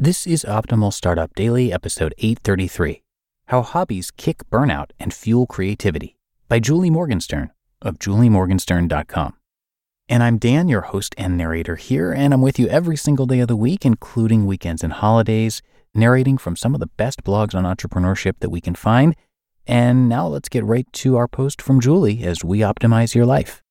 This is Optimal Startup Daily, episode 833 How Hobbies Kick Burnout and Fuel Creativity by Julie Morgenstern of juliemorgenstern.com. And I'm Dan, your host and narrator here, and I'm with you every single day of the week, including weekends and holidays, narrating from some of the best blogs on entrepreneurship that we can find. And now let's get right to our post from Julie as we optimize your life.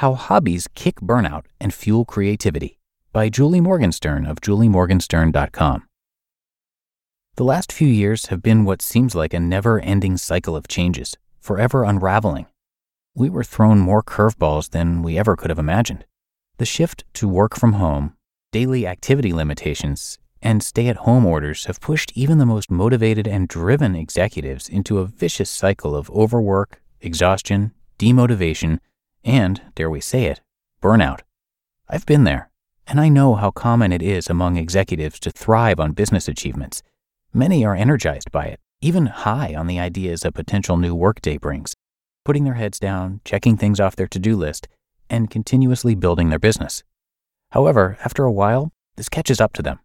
How Hobbies Kick Burnout and Fuel Creativity by Julie Morgenstern of juliemorgenstern.com. The last few years have been what seems like a never ending cycle of changes, forever unraveling. We were thrown more curveballs than we ever could have imagined. The shift to work from home, daily activity limitations, and stay at home orders have pushed even the most motivated and driven executives into a vicious cycle of overwork, exhaustion, demotivation, and, dare we say it, burnout. I've been there, and I know how common it is among executives to thrive on business achievements. Many are energized by it, even high on the ideas a potential new workday brings, putting their heads down, checking things off their to do list, and continuously building their business. However, after a while, this catches up to them.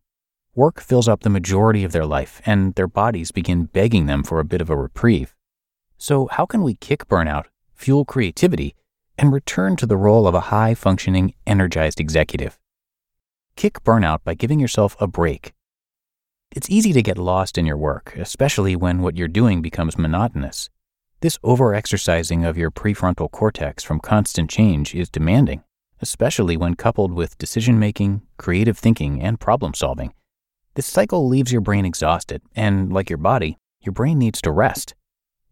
Work fills up the majority of their life, and their bodies begin begging them for a bit of a reprieve. So, how can we kick burnout, fuel creativity, and return to the role of a high functioning, energized executive. Kick burnout by giving yourself a break. It's easy to get lost in your work, especially when what you're doing becomes monotonous. This overexercising of your prefrontal cortex from constant change is demanding, especially when coupled with decision making, creative thinking, and problem solving. This cycle leaves your brain exhausted, and like your body, your brain needs to rest.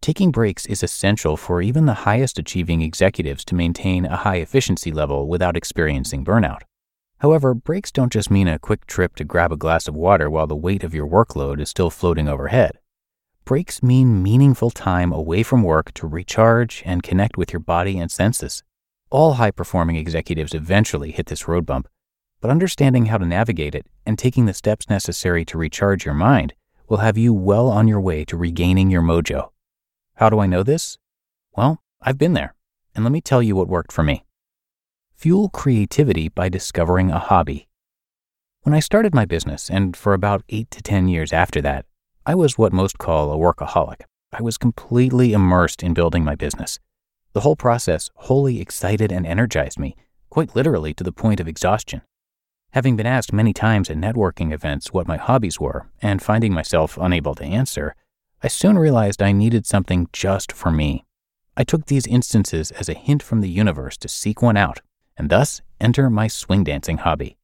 Taking breaks is essential for even the highest achieving executives to maintain a high efficiency level without experiencing burnout. However, breaks don't just mean a quick trip to grab a glass of water while the weight of your workload is still floating overhead. Breaks mean meaningful time away from work to recharge and connect with your body and senses. All high performing executives eventually hit this road bump, but understanding how to navigate it and taking the steps necessary to recharge your mind will have you well on your way to regaining your mojo. How do I know this? Well, I've been there, and let me tell you what worked for me. Fuel creativity by discovering a hobby. When I started my business, and for about eight to 10 years after that, I was what most call a workaholic. I was completely immersed in building my business. The whole process wholly excited and energized me, quite literally to the point of exhaustion. Having been asked many times at networking events what my hobbies were, and finding myself unable to answer, I soon realized I needed something just for me. I took these instances as a hint from the universe to seek one out, and thus enter my swing dancing hobby.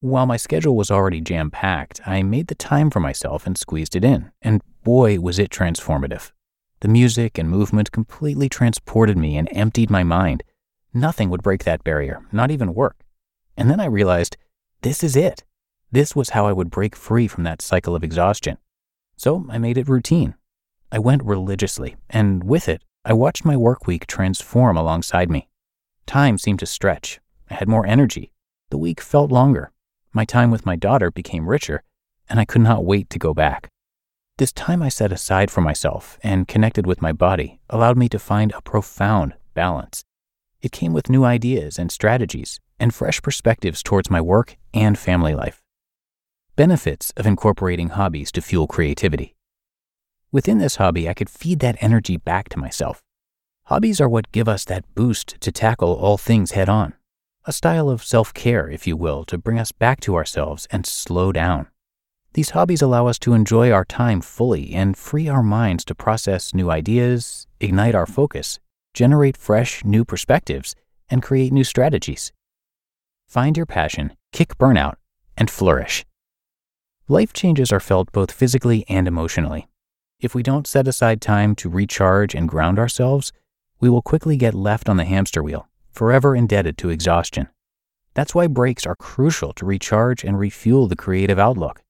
While my schedule was already jam packed, I made the time for myself and squeezed it in, and boy, was it transformative. The music and movement completely transported me and emptied my mind. Nothing would break that barrier, not even work. And then I realized this is it. This was how I would break free from that cycle of exhaustion. So I made it routine. I went religiously, and with it, I watched my work week transform alongside me. Time seemed to stretch. I had more energy. The week felt longer. My time with my daughter became richer, and I could not wait to go back. This time I set aside for myself and connected with my body allowed me to find a profound balance. It came with new ideas and strategies and fresh perspectives towards my work and family life. Benefits of incorporating hobbies to fuel creativity. Within this hobby, I could feed that energy back to myself. Hobbies are what give us that boost to tackle all things head on. a style of self care, if you will, to bring us back to ourselves and slow down. These hobbies allow us to enjoy our time fully and free our minds to process new ideas, ignite our focus, generate fresh, new perspectives, and create new strategies. Find your passion, kick burnout, and flourish. Life changes are felt both physically and emotionally. If we don't set aside time to recharge and ground ourselves, we will quickly get left on the hamster wheel, forever indebted to exhaustion. That's why breaks are crucial to recharge and refuel the creative outlook.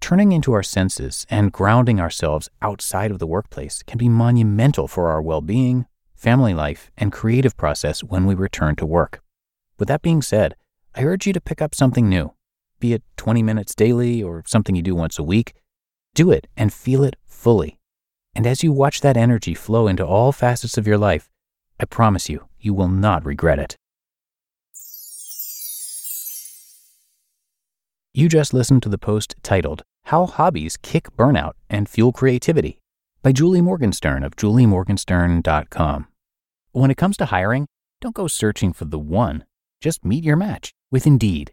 Turning into our senses and grounding ourselves outside of the workplace can be monumental for our well being, family life, and creative process when we return to work. With that being said, I urge you to pick up something new, be it 20 minutes daily or something you do once a week. Do it and feel it fully. And as you watch that energy flow into all facets of your life, I promise you, you will not regret it. You just listened to the post titled, How Hobbies Kick Burnout and Fuel Creativity by Julie Morgenstern of juliemorgenstern.com. When it comes to hiring, don't go searching for the one, just meet your match with Indeed.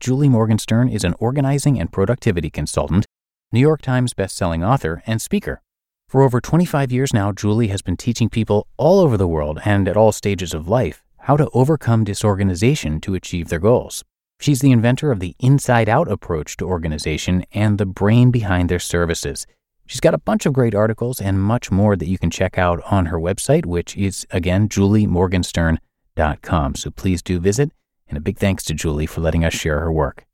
Julie Morgenstern is an organizing and productivity consultant, New York Times bestselling author, and speaker. For over 25 years now, Julie has been teaching people all over the world and at all stages of life how to overcome disorganization to achieve their goals. She's the inventor of the inside out approach to organization and the brain behind their services. She's got a bunch of great articles and much more that you can check out on her website, which is again juliemorgenstern.com. So please do visit and a big thanks to Julie for letting us share her work.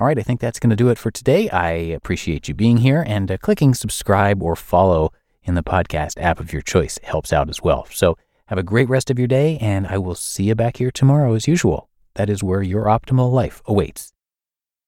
All right, I think that's going to do it for today. I appreciate you being here and uh, clicking subscribe or follow in the podcast app of your choice helps out as well. So have a great rest of your day, and I will see you back here tomorrow as usual. That is where your optimal life awaits.